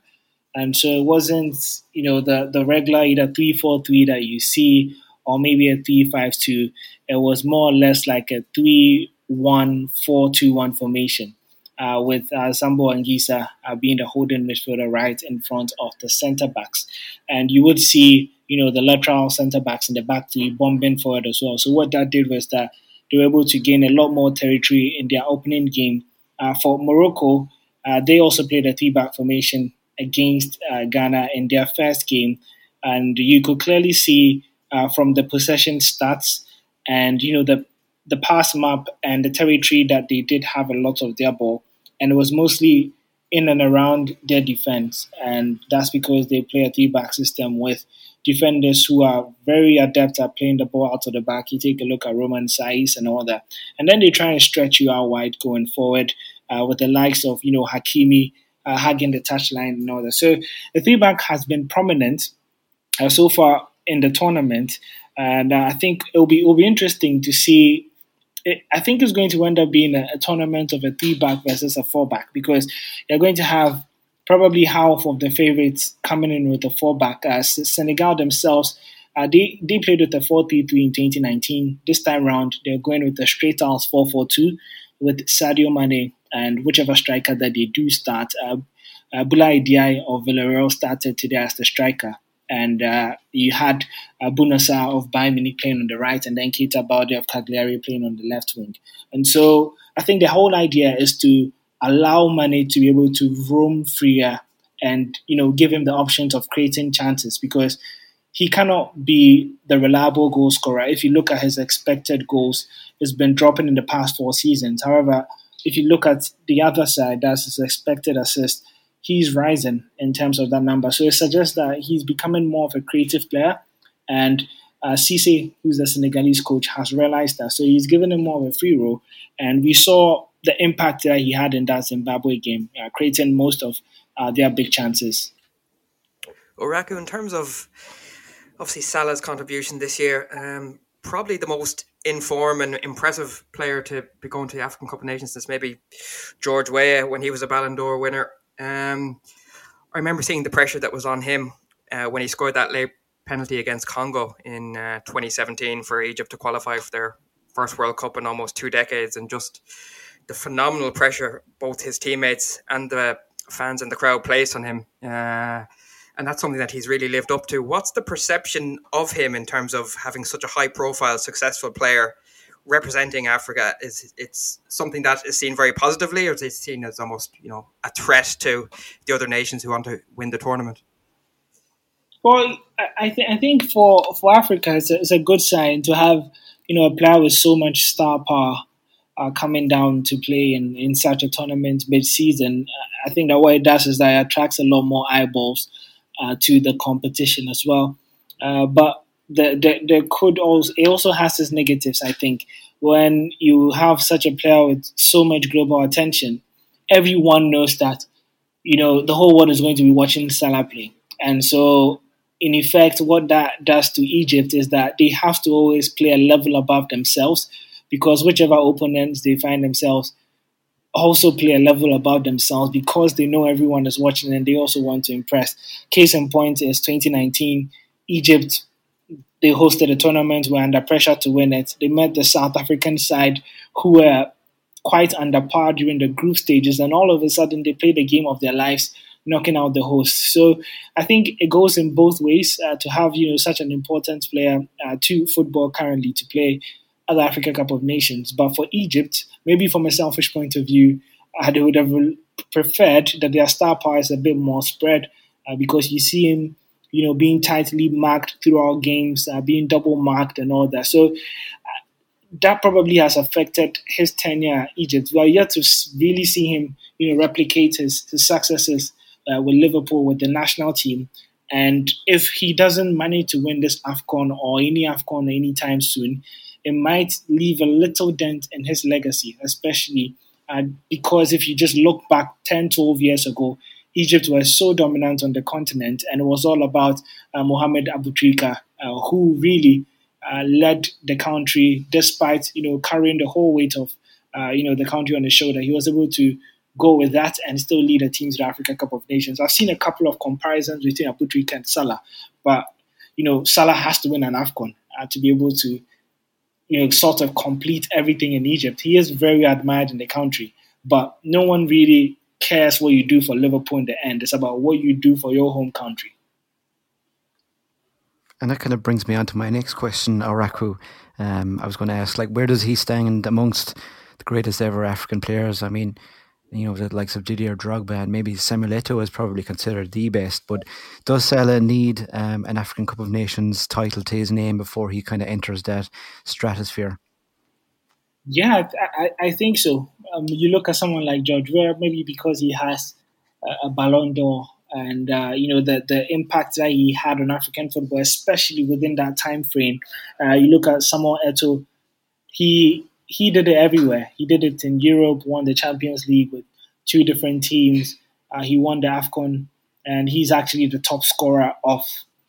And so it wasn't, you know, the, the regular either 3 4 3 that you see or maybe a 3-5-2. It was more or less like a 3-1-4-2-1 formation. Uh, with uh, and Anguissa uh, being the holding midfielder right in front of the centre backs. And you would see, you know, the lateral centre backs in the back three bombing forward as well. So what that did was that they were able to gain a lot more territory in their opening game. Uh, for Morocco, uh, they also played a three back formation against uh, Ghana in their first game. And you could clearly see from the possession stats and you know the the pass map and the territory that they did have a lot of their ball, and it was mostly in and around their defense, and that's because they play a three back system with defenders who are very adept at playing the ball out of the back. You take a look at Romain Saïss and all that, and then they try and stretch you out wide going forward uh, with the likes of you know Hakimi. Uh, hugging the touchline and all that. So the three back has been prominent uh, so far in the tournament, and uh, I think it'll be it'll be interesting to see. I think it's going to end up being a, a tournament of a three back versus a four back because you're going to have probably half of the favorites coming in with a four back. Uh, Senegal themselves, uh, they they played with a four three three in 2019. This time round, they're going with a straight out four four two with Sadio Mane and whichever striker that they do start. Uh, uh, Boulaye Dia of Villarreal started today as the striker and uh, you had uh, of Bayern Munich playing on the right, and then Keita Balde of Cagliari playing on the left wing. And so I think the whole idea is to allow Mane to be able to roam freer and you know give him the options of creating chances because he cannot be the reliable goal scorer. If you look at his expected goals, it's been dropping in the past four seasons. However, if you look at the other side, that's his expected assist he's rising in terms of that number. So it suggests that he's becoming more of a creative player. And uh, Cisse, who's the Senegalese coach, has realized that. So he's given him more of a free role. And we saw the impact that he had in that Zimbabwe game, uh, creating most of uh, their big chances. Owuraku, in terms of obviously Salah's contribution this year, um, probably the most informed and impressive player to be going to the African Cup of Nations since maybe George Weah when he was a Ballon d'Or winner. Um, I remember seeing the pressure that was on him uh, when he scored that late penalty against Congo in uh, 2017 for Egypt to qualify for their first World Cup in almost two decades, and just the phenomenal pressure both his teammates and the fans and the crowd placed on him. Uh, and that's something that he's really lived up to. What's the perception of him in terms of having such a high profile, successful player representing Africa is it's something that is seen very positively, or is it seen as almost you know a threat to the other nations who want to win the tournament? Well, I, th- I think for for Africa, it's a, it's a good sign to have you know a player with so much star power uh, coming down to play in, in such a tournament mid season. I think that what it does is that it attracts a lot more eyeballs uh, to the competition as well. Uh, but there, there, could also it also has its negatives. I think when you have such a player with so much global attention, everyone knows that you know the whole world is going to be watching Salah play, and so in effect, what that does to Egypt is that they have to always play a level above themselves because whichever opponents they find themselves also play a level above themselves because they know everyone is watching and they also want to impress. Case in point is 2019, Egypt they hosted a tournament, were under pressure to win it. They met the South African side, who were quite under par during the group stages, and all of a sudden they played the game of their lives knocking out the host. So I think it goes in both ways uh, to have you know such an important player uh, to football currently to play at the Africa Cup of Nations. But for Egypt, maybe from a selfish point of view, I would have preferred that their star power is a bit more spread uh, because you see him, you know, being tightly marked throughout games, uh, being double marked and all that. So uh, that probably has affected his tenure at Egypt. We are yet to really see him, you know, replicate his, his successes uh, with Liverpool, with the national team. And if he doesn't manage to win this AFCON or any AFCON anytime soon, it might leave a little dent in his legacy, especially uh, because if you just look back 10, 12 years ago, Egypt was so dominant on the continent, and it was all about uh, Mohamed Aboutrika, uh, who really uh, led the country despite you know carrying the whole weight of uh, you know the country on his shoulder. He was able to go with that and still lead a team to the Africa Cup of Nations. I've seen a couple of comparisons between Aboutrika and Salah, but you know Salah has to win an Afcon uh, to be able to you know, sort of complete everything in Egypt. He is very admired in the country, but no one really cares what you do for Liverpool in the end. It's about what you do for your home country. And that kind of brings me on to my next question, Owuraku. Um, I was going to ask, like, where does he stand amongst the greatest ever African players? I mean, you know, the likes of Didier Drogba and maybe Samuel Eto'o is probably considered the best. But does Salah need um, an African Cup of Nations title to his name before he kind of enters that stratosphere? Yeah, I, I think so. Um, you look at someone like George Weah, maybe because he has a, a Ballon d'Or and uh, you know the the impact that he had on African football, especially within that time frame. Uh, you look at Samuel Eto'o, he he did it everywhere. He did it in Europe, won the Champions League with two different teams. Uh, he won the Afcon, and he's actually the top scorer of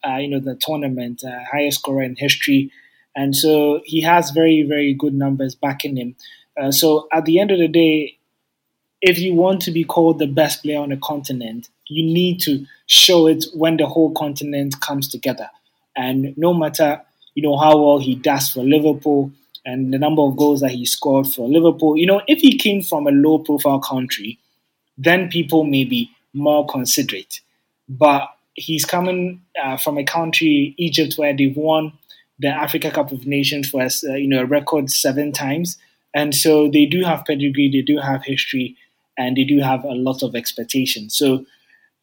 uh, you know the tournament, uh, highest scorer in history. And so he has very very good numbers backing him. Uh, so at the end of the day, if you want to be called the best player on a continent, you need to show it when the whole continent comes together. And no matter you know how well he does for Liverpool, and the number of goals that he scored for Liverpool. You know, if he came from a low profile country, then people may be more considerate. But he's coming uh, from a country, Egypt, where they've won the Africa Cup of Nations for uh, you know a record seven times, and so they do have pedigree, they do have history, and they do have a lot of expectation. So.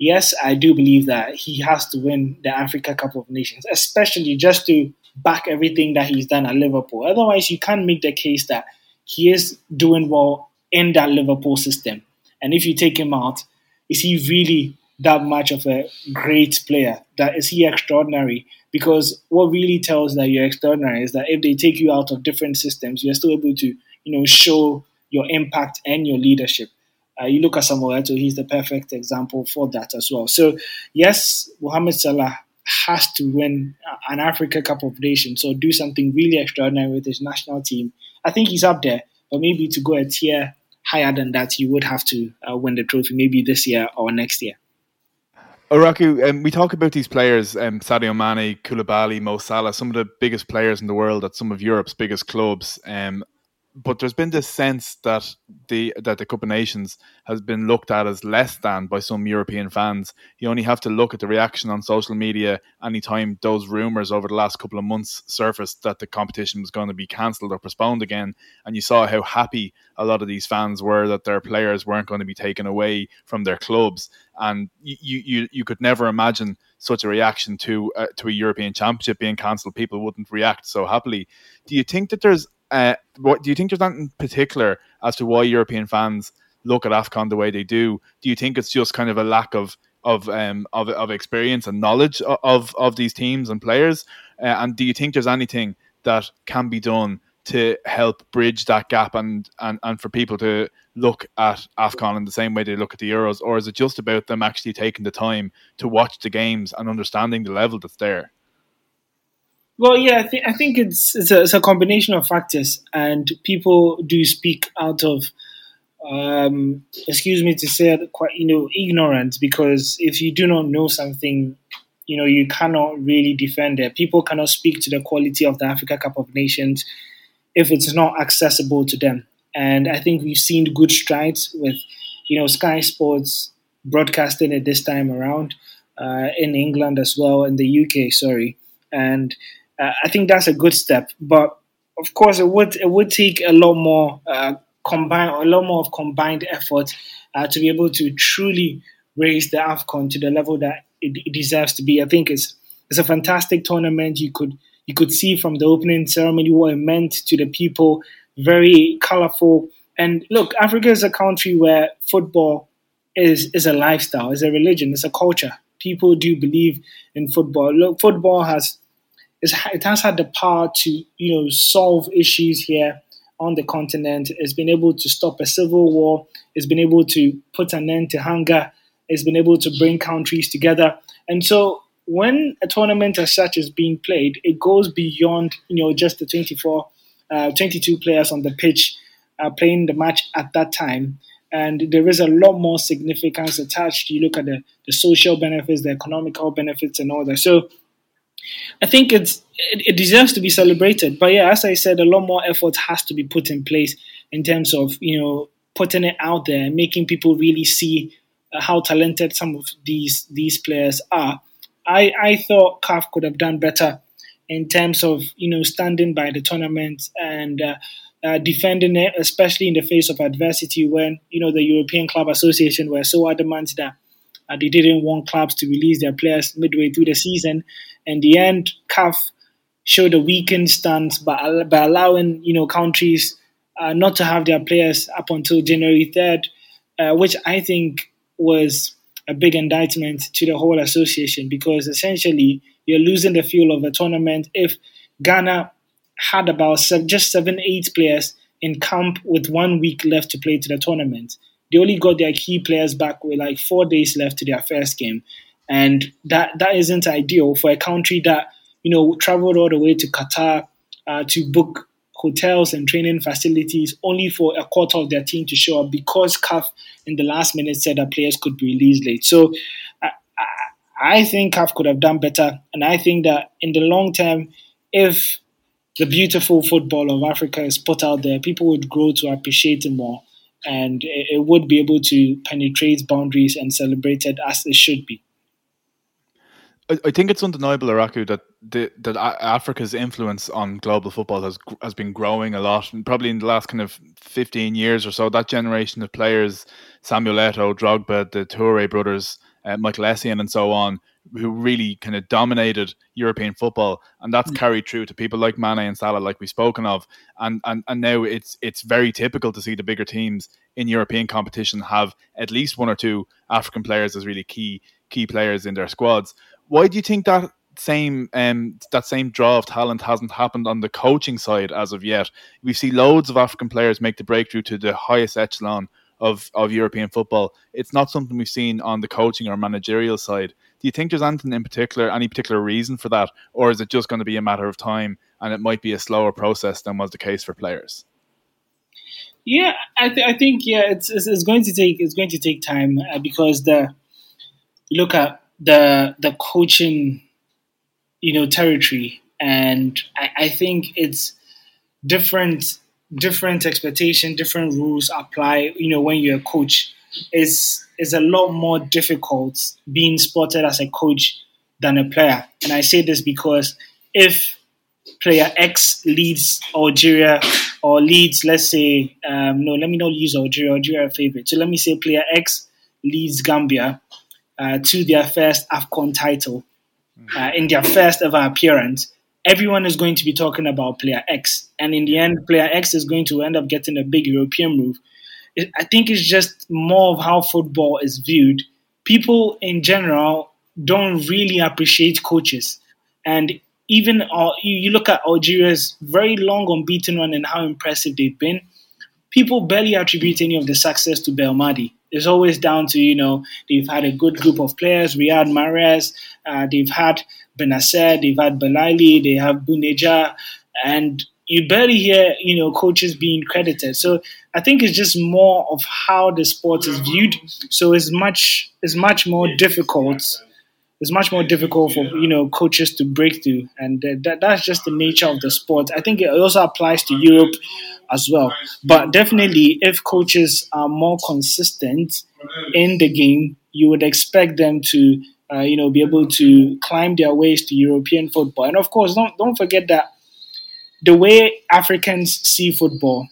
Yes, I do believe that he has to win the Africa Cup of Nations, especially just to back everything that he's done at Liverpool. Otherwise, you can't make the case that he is doing well in that Liverpool system. And if you take him out, is he really that much of a great player? That is he extraordinary? Because what really tells that you're extraordinary is that if they take you out of different systems, you're still able to, you know, show your impact and your leadership. Uh, you look at Samuel Eto'o, he's the perfect example for that as well. So, yes, Mohamed Salah has to win an Africa Cup of Nations or do something really extraordinary with his national team. I think he's up there, but maybe to go a tier higher than that, he would have to uh, win the trophy maybe this year or next year. Owuraku, um, we talk about these players, um, Sadio Mane, Koulibaly, Mo Salah, some of the biggest players in the world at some of Europe's biggest clubs. Um, but there's been this sense that the that the Cup of Nations has been looked at as less than by some European fans. You only have to look at the reaction on social media anytime those rumours over the last couple of months surfaced that the competition was going to be cancelled or postponed again, and you saw how happy a lot of these fans were that their players weren't going to be taken away from their clubs, and you you you could never imagine such a reaction to uh, to a European Championship being cancelled. People wouldn't react so happily. Do you think that there's uh, what do you think there's anything in particular as to why European fans look at Afcon the way they do? Do you think it's just kind of a lack of of um, of, of experience and knowledge of of these teams and players? Uh, and do you think there's anything that can be done to help bridge that gap and, and and for people to look at Afcon in the same way they look at the Euros, or is it just about them actually taking the time to watch the games and understanding the level that's there? Well, yeah, I think I think it's it's a, it's a combination of factors, and people do speak out of, um, excuse me to say it, quite you know ignorance because if you do not know something, you know you cannot really defend it. People cannot speak to the quality of the Africa Cup of Nations if it's not accessible to them. And I think we've seen good strides with, you know, Sky Sports broadcasting it this time around uh, in England as well, in the UK, sorry. And uh, I think that's a good step. But of course, it would it would take a lot more uh, combined, a lot more of combined effort uh, to be able to truly raise the Afcon to the level that it, it deserves to be. I think it's it's a fantastic tournament. You could you could see from the opening ceremony what it meant to the people. Very colorful. And look, Africa is a country where football is is a lifestyle, is a religion, it's a culture. People do believe in football. Look, football has it has had the power to you know solve issues here on the continent. It's been able to stop a civil war. It's been able to put an end to hunger. It's been able to bring countries together. And so when a tournament as such is being played, it goes beyond you know just the 24, uh, 22 players on the pitch uh, playing the match at that time. And there is a lot more significance attached. You look at the, the social benefits, the economical benefits, and all that. So I think it's it, it, deserves to be celebrated. But yeah, as I said, a lot more effort has to be put in place in terms of you know putting it out there, making people really see uh, how talented some of these these players are. I I thought CAF could have done better in terms of you know standing by the tournament and. Uh, uh, defending it, especially in the face of adversity, when you know the European Club Association were so adamant that uh, they didn't want clubs to release their players midway through the season. In the end, CAF showed a weakened stance by, by allowing you know countries uh, not to have their players up until January third, uh, which I think was a big indictment to the whole association because essentially you're losing the feel of a tournament if Ghana had about seven, just seven, eight players in camp with one week left to play to the tournament. They only got their key players back with like four days left to their first game, and that that isn't ideal for a country that you know traveled all the way to Qatar uh, to book hotels and training facilities only for a quarter of their team to show up because CAF in the last minute said that players could be released late. So I, I think CAF could have done better, and I think that in the long term, if the beautiful football of Africa is put out there, people would grow to appreciate it more and it would be able to penetrate boundaries and celebrate it as it should be. I think it's undeniable, Owuraku, that the, that Africa's influence on global football has has been growing a lot. And probably in the last kind of fifteen years or so, that generation of players, Samuel Eto'o, Drogba, the Toure brothers, uh, Michael Essien, and so on, who really kind of dominated European football, and that's mm. carried through to people like Mane and Salah, like we've spoken of, and and and now it's it's very typical to see the bigger teams in European competition have at least one or two African players as really key key players in their squads. Why do you think that same um, that same draw of talent hasn't happened on the coaching side as of yet? We see loads of African players make the breakthrough to the highest echelon of, of European football. It's not something we've seen on the coaching or managerial side. Do you think there's anything in particular, any particular reason for that, or is it just going to be a matter of time and it might be a slower process than was the case for players? Yeah, I, th- I think yeah, it's, it's, it's going to take it's going to take time uh, because the look at the the coaching, you know, territory, and I, I think it's different different expectation, different rules apply. You know, when you're a coach, is is a lot more difficult being spotted as a coach than a player. And I say this because if player X leads Algeria or leads, let's say, um, no, let me not use Algeria, Algeria favorite. So let me say player X leads Gambia uh, to their first AFCON title uh, in their first ever appearance. Everyone is going to be talking about player X. And in the end, player X is going to end up getting a big European move it, I think it's just more of how football is viewed. People in general don't really appreciate coaches, and even uh, you, you look at Algeria's very long unbeaten run and how impressive they've been. People barely attribute any of the success to Belmadi. It's always down to you know they've had a good group of players, Riyad Mahrez, uh, they've had Bennacer, they've had Belaili, they have Bounedjah, and you barely hear you know coaches being credited. So I think it's just more of how the sport is viewed. So it's much it's much more difficult it's much more difficult for you know coaches to break through, and that, that's just the nature of the sport. I think it also applies to Europe as well. But definitely, if coaches are more consistent in the game, you would expect them to uh, you know be able to climb their ways to European football. And of course, don't don't forget that the way Africans see football,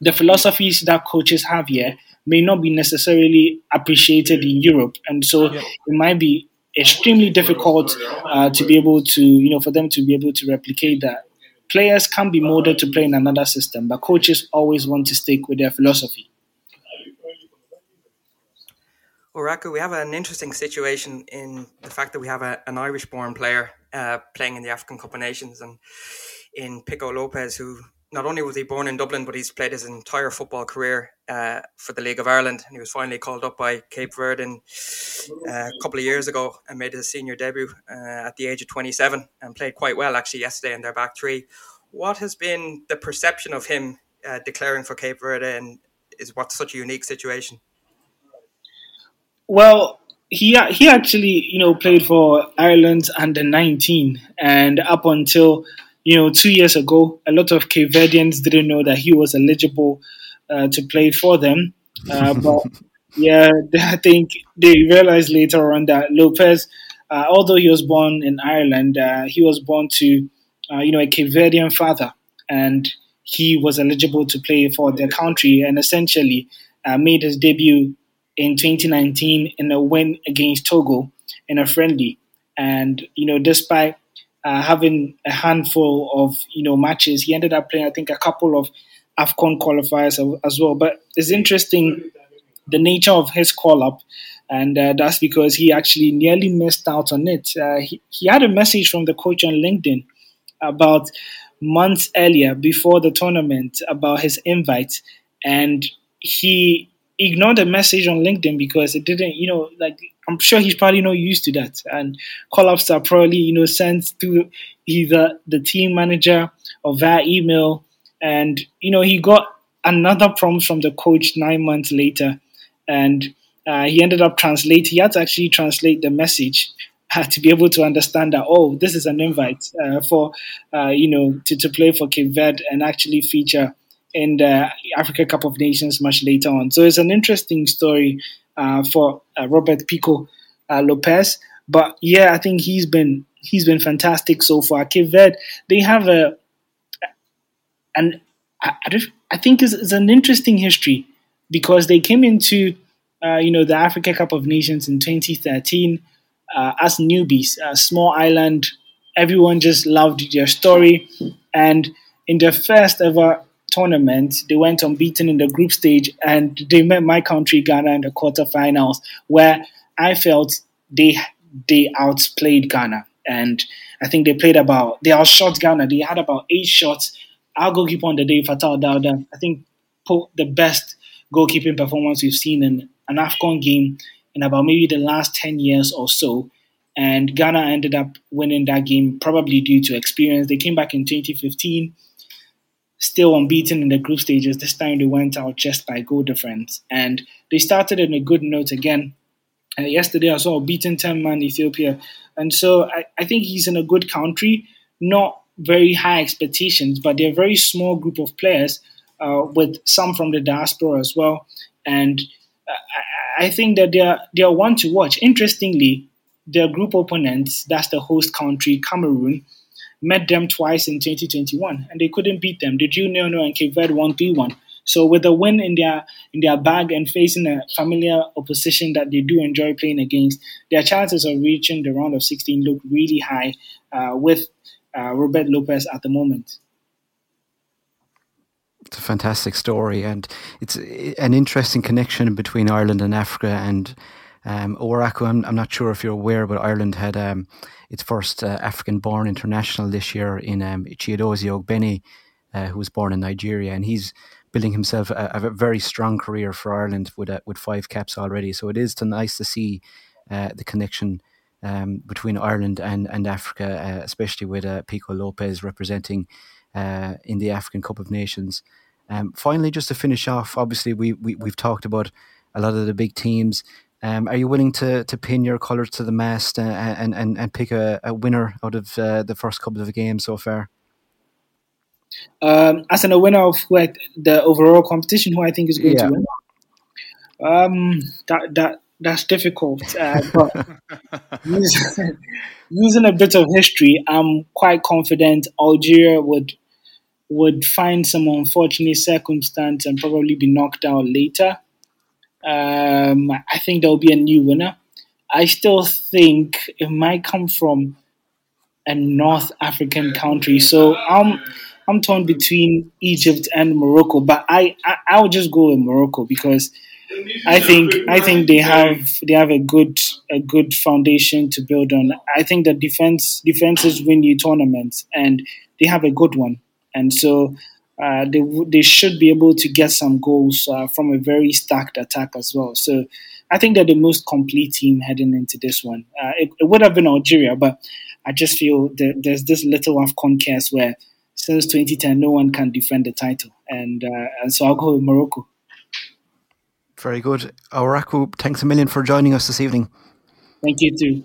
the philosophies that coaches have here may not be necessarily appreciated in Europe, and so it might be extremely difficult uh, to be able to, you know, for them to be able to replicate that. Players can be molded to play in another system, but coaches always want to stick with their philosophy. Well, Raku, we have an interesting situation in the fact that we have a, an Irish-born player uh, playing in the African Cup of Nations, and in Pico Lopes, who not only was he born in Dublin, but he's played his entire football career uh, for the League of Ireland. And he was finally called up by Cape Verde uh, a couple of years ago and made his senior debut uh, at the age of 27 and played quite well actually yesterday in their back three. What has been the perception of him uh, declaring for Cape Verde and is what's such a unique situation? Well, he he actually you know played for Ireland under 19 and up until you know, two years ago, a lot of Cape Verdeans didn't know that he was eligible uh, to play for them. Uh, but yeah, I think they realized later on that Lopes, uh, although he was born in Ireland, uh, he was born to, uh, you know, a Cape Verdean father, and he was eligible to play for their country, and essentially uh, made his debut in 2019 in a win against Togo in a friendly. And you know, despite uh, having a handful of you know matches. He ended up playing, I think, a couple of Afcon qualifiers as well. But it's interesting the nature of his call up, and uh, that's because he actually nearly missed out on it. Uh, he, he had a message from the coach on LinkedIn about months earlier before the tournament about his invite, and he ignored the message on LinkedIn because it didn't, you know, like I'm sure he's probably not used to that. And call ups are probably, you know, sent to either the team manager or via email. And, you know, he got another prompt from the coach nine months later. And uh, he ended up translating, he had to actually translate the message uh, to be able to understand that, oh, this is an invite uh, for, uh, you know, to, to play for Cape Verde and actually feature in the Africa Cup of Nations much later on. So it's an interesting story for uh, Robert Pico uh, Lopes. But yeah, I think he's been he's been fantastic so far. Cape Verde, they have a and I, I think it's, it's, an interesting history because they came into uh, you know the Africa Cup of Nations in 2013 uh, as newbies, a small island. Everyone just loved their story, and in their first ever tournament, they went unbeaten in the group stage and they met my country, Ghana, in the quarterfinals, where I felt they they outplayed Ghana. And I think they played about, they outshot Ghana. They had about eight shots. Our goalkeeper on the day, Fatau Dauda, I think put the best goalkeeping performance we've seen in an AFCON game in about maybe the last 10 years or so. And Ghana ended up winning that game probably due to experience. They came back in 2015 still unbeaten in the group stages. This time they went out just by goal difference. And they started in a good note again. Uh, yesterday I saw a beaten 10 man Ethiopia. And so I, I think he's in a good country, not very high expectations, but they're a very small group of players uh, with some from the diaspora as well. And I, I think that they're, they're one to watch. Interestingly, their group opponents, that's the host country, Cameroon, met them twice in 2021 and they couldn't beat them. The Junior No and Cape Verde won 3 1. So with a win in their in their bag and facing a familiar opposition that they do enjoy playing against, their chances of reaching the round of 16 look really high uh, with uh, Robert Lopes at the moment. It's a fantastic story, and it's an interesting connection between Ireland and Africa. And um, Owuraku, I'm, I'm not sure if you're aware, but Ireland had um, its first uh, African-born international this year in um, Chiedozie Ogbene, uh, who was born in Nigeria, and he's building himself a, a, very strong career for Ireland with uh, with five caps already. So it is to, nice to see uh, the connection um, between Ireland and and Africa, uh, especially with uh, Pico Lopes representing in the African Cup of Nations. Um, finally, just to finish off, obviously we, we we've talked about a lot of the big teams. Um, are you willing to, to pin your colours to the mast and, and, and, and pick a, a winner out of uh, the first couple of games so far? Um, as a winner of who I, the overall competition, who I think is going yeah. to win. Um, that that that's difficult. Uh, but using, using a bit of history, I'm quite confident Algeria would would find some unfortunate circumstance and probably be knocked out later. Um, I think there will be a new winner. I still think it might come from a North African country. So I'm I'm torn between Egypt and Morocco, but I I, I would just go with Morocco because I think I think they have they have a good a good foundation to build on. I think that defense defenses win you tournaments, and they have a good one, and so uh, they they should be able to get some goals uh, from a very stacked attack as well. So I think they're the most complete team heading into this one. Uh, it, it, would have been Algeria, but I just feel that there's this little of conquest where since 2010 no one can defend the title, and uh, and so I'll go with Morocco. Very good. Owuraku, thanks a million for joining us this evening. Thank you too.